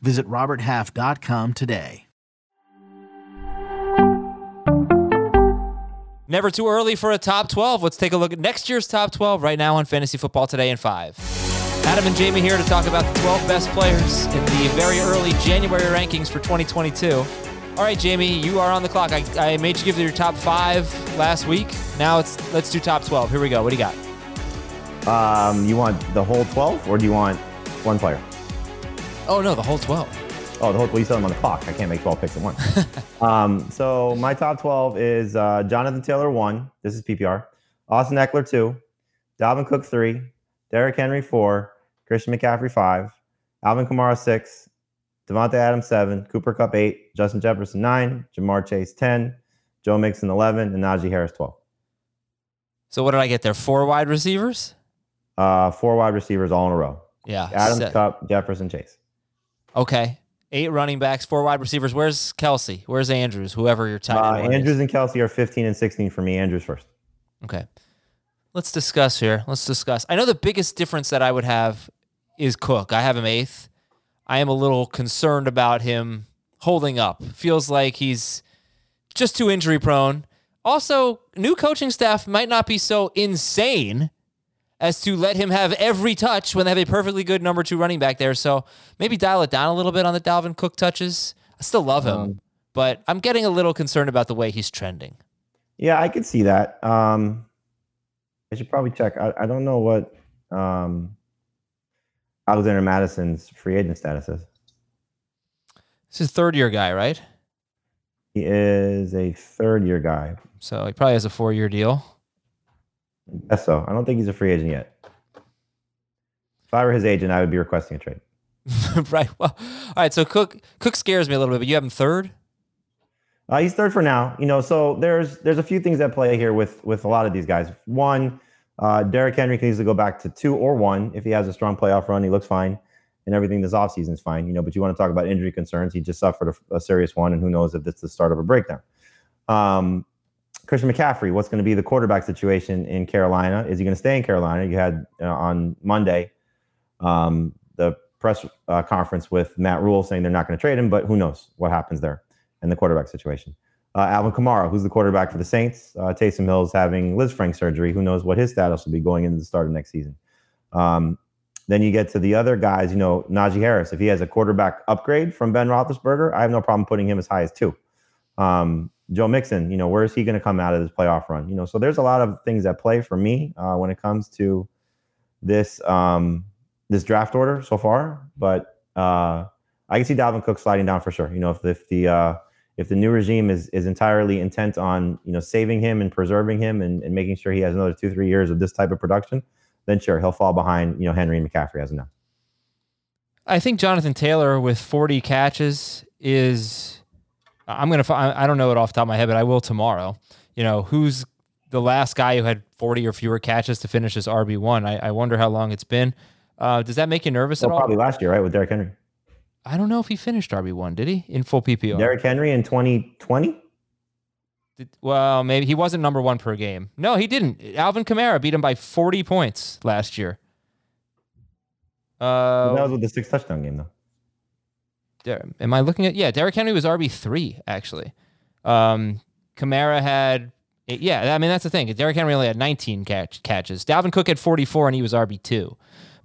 Visit RobertHalf.com today. Never too early for a top 12. Let's take a look at next year's top 12 right now on Fantasy Football Today in 5. Adam and Jamey here to talk about the 12 best players in the very early January rankings for 2022. All right, Jamey, you are on the clock. I, I made you give your top five last week. Now it's let's do top 12. Here we go. What do you got? Um, you want the whole 12 or do you want one player? Oh, no, the whole 12. Oh, the whole, well, you said them on the clock. I can't make 12 picks at once. um, so my top 12 is uh, Jonathan Taylor, one. This is PPR. Austin Ekeler two. Dalvin Cook, three. Derrick Henry, four. Christian McCaffrey, five. Alvin Kamara, six. Davante Adams, seven. Cooper Kupp eight. Justin Jefferson, nine. Ja'Marr Chase, 10. Joe Mixon, 11. And Najee Harris, 12. So what did I get there? Four wide receivers? Uh, four wide receivers all in a row. Yeah. Adams. Kupp, Jefferson, Chase. Okay. Eight running backs, four wide receivers. Where's Kelce? Where's Andrews? Whoever your tight uh, Andrews is. and Kelce are 15 and 16 for me. Andrews first. Okay. Let's discuss here. Let's discuss. I know the biggest difference that I would have is Cook. I have him eighth. I am a little concerned about him holding up. Feels like he's just too injury prone. Also, new coaching staff might not be so insane as to let him have every touch when they have a perfectly good number two running back there. So maybe dial it down a little bit on the Dalvin Cook touches. I still love him, um, but I'm getting a little concerned about the way he's trending. Yeah, I could see that. Um, I should probably check. I, I don't know what um, Alexander Mattison's free agent status is. This is third year guy, right? He is a third year guy. So he probably has a four year deal. I guess so. I don't think he's a free agent yet. If I were his agent, I would be requesting a trade. right. Well, all right. So Cook Cook scares me a little bit, but you have him third. Uh, he's third for now. You know, so there's there's a few things at play here with with a lot of these guys. One, uh, Derrick Henry can easily go back to two or one if he has a strong playoff run. He looks fine, and everything this offseason is fine. You know, but you want to talk about injury concerns. He just suffered a, a serious one, and who knows if this is the start of a breakdown. Um, Christian McCaffrey, what's going to be the quarterback situation in Carolina? Is he going to stay in Carolina? You had uh, on Monday um, the press uh, conference with Matt Rhule saying they're not going to trade him, but who knows what happens there in the quarterback situation uh, Alvin Kamara, who's the quarterback for the Saints. Uh, Taysom Hill's having Lisfranc surgery. Who knows what his status will be going into the start of next season. Um, then you get to the other guys, you know, Najee Harris. If he has a quarterback upgrade from Ben Roethlisberger, I have no problem putting him as high as two. Um, Joe Mixon, you know, where is he going to come out of this playoff run? You know, so there's a lot of things at play for me uh, when it comes to this um, this draft order so far. But uh, I can see Dalvin Cook sliding down for sure. You know, if, if the uh, if the new regime is is entirely intent on you know saving him and preserving him and, and making sure he has another two three years of this type of production, then sure he'll fall behind you know Henry McCaffrey as now. I think Jonathan Taylor with 40 catches is I'm gonna I don't know it off the top of my head, but I will tomorrow. You know who's the last guy who had 40 or fewer catches to finish as RB one. I, I wonder how long it's been. Uh, does that make you nervous well, at all? Probably last year, right, with Derrick Henry. I don't know if he finished RB one. Did he in full PPR? Derrick Henry in 2020. Well, maybe he wasn't number one per game. No, he didn't. Alvin Kamara beat him by 40 points last year. Uh, that was with the six touchdown game, though. Am I looking at? Yeah, Derrick Henry was RB three actually. Um, Kamara had, yeah, I mean that's the thing. Derrick Henry only had 19 catch, catches. Dalvin Cook had 44 and he was RB two.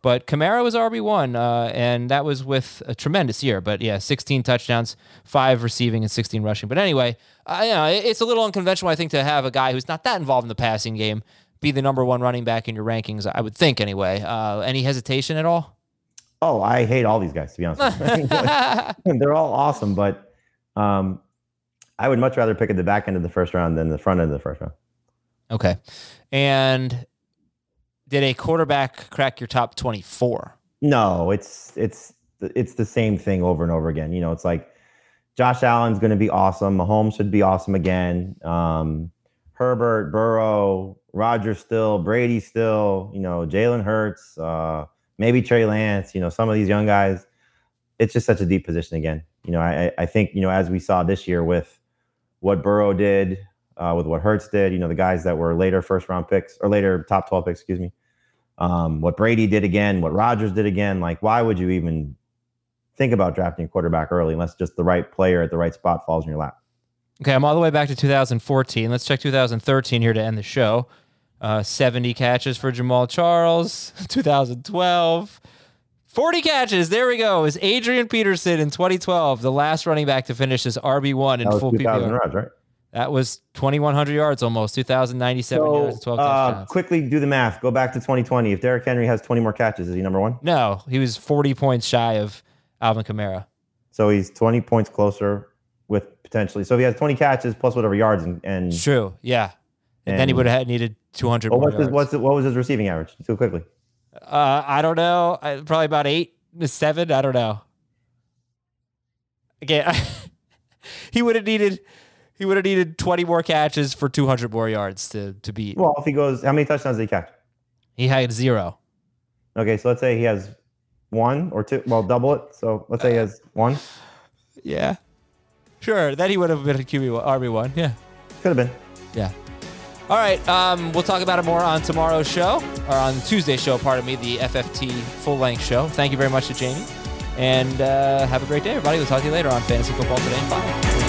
But Kamara was RB one, uh, and that was with a tremendous year. But yeah, 16 touchdowns, five receiving, and 16 rushing. But anyway, uh, you know, it's a little unconventional, I think, to have a guy who's not that involved in the passing game be the number one running back in your rankings. I would think anyway. Uh, any hesitation at all? Oh, I hate all these guys to be honest. They're all awesome, but um, I would much rather pick at the back end of the first round than the front end of the first round. Okay, and did a quarterback crack your top 24? No, it's it's it's the same thing over and over again. You know, it's like Josh Allen's going to be awesome. Mahomes should be awesome again. Um, Herbert, Burrow, Rodgers still, Brady still, you know, Jalen Hurts, uh, maybe Trey Lance, you know, some of these young guys. It's just such a deep position again. You know, I, I think, you know, as we saw this year with what Burrow did, uh, with what Hurts did, you know, the guys that were later first round picks or later top 12 picks, excuse me. Um, what Brady did again, what Rodgers did again. Like, why would you even think about drafting a quarterback early unless just the right player at the right spot falls in your lap? Okay, I'm all the way back to 2014. Let's check 2013 here to end the show. Uh, 70 catches for Jamaal Charles. 2012. 40 catches. There we go. Is Adrian Peterson in 2012, the last running back to finish as RB1 in That was full 2,000 PPR. yards, right? That was 2,100 yards almost, 2,097 So, yards, 12 uh, touchdowns. quickly do the math. Go back to 2020. If Derrick Henry has 20 more catches, is he number one? No, he was 40 points shy of Alvin Kamara. So he's 20 points closer with potentially. So if he has 20 catches plus whatever yards and, and True, yeah. And, then he would have needed 200 well, more what's his, what's the, what was his receiving average? Too quickly. Uh, I don't know. I, probably about eight to seven. I don't know. Again, he would have needed he would have needed twenty more catches for two hundred more yards to to beat. Well, if he goes, how many touchdowns did he catch? He had zero. Okay, so let's say he has one or two. Well, double it. So let's say he has one. Yeah, sure. Then he would have been a QB RB one. Yeah, Could have been. yeah. All right. Um, we'll talk about it more on tomorrow's show or on Tuesday's show. Pardon me, the FFT full length show. Thank you very much to Jamey, and uh, have a great day, everybody. We'll talk to you later on Fantasy Football Today Five.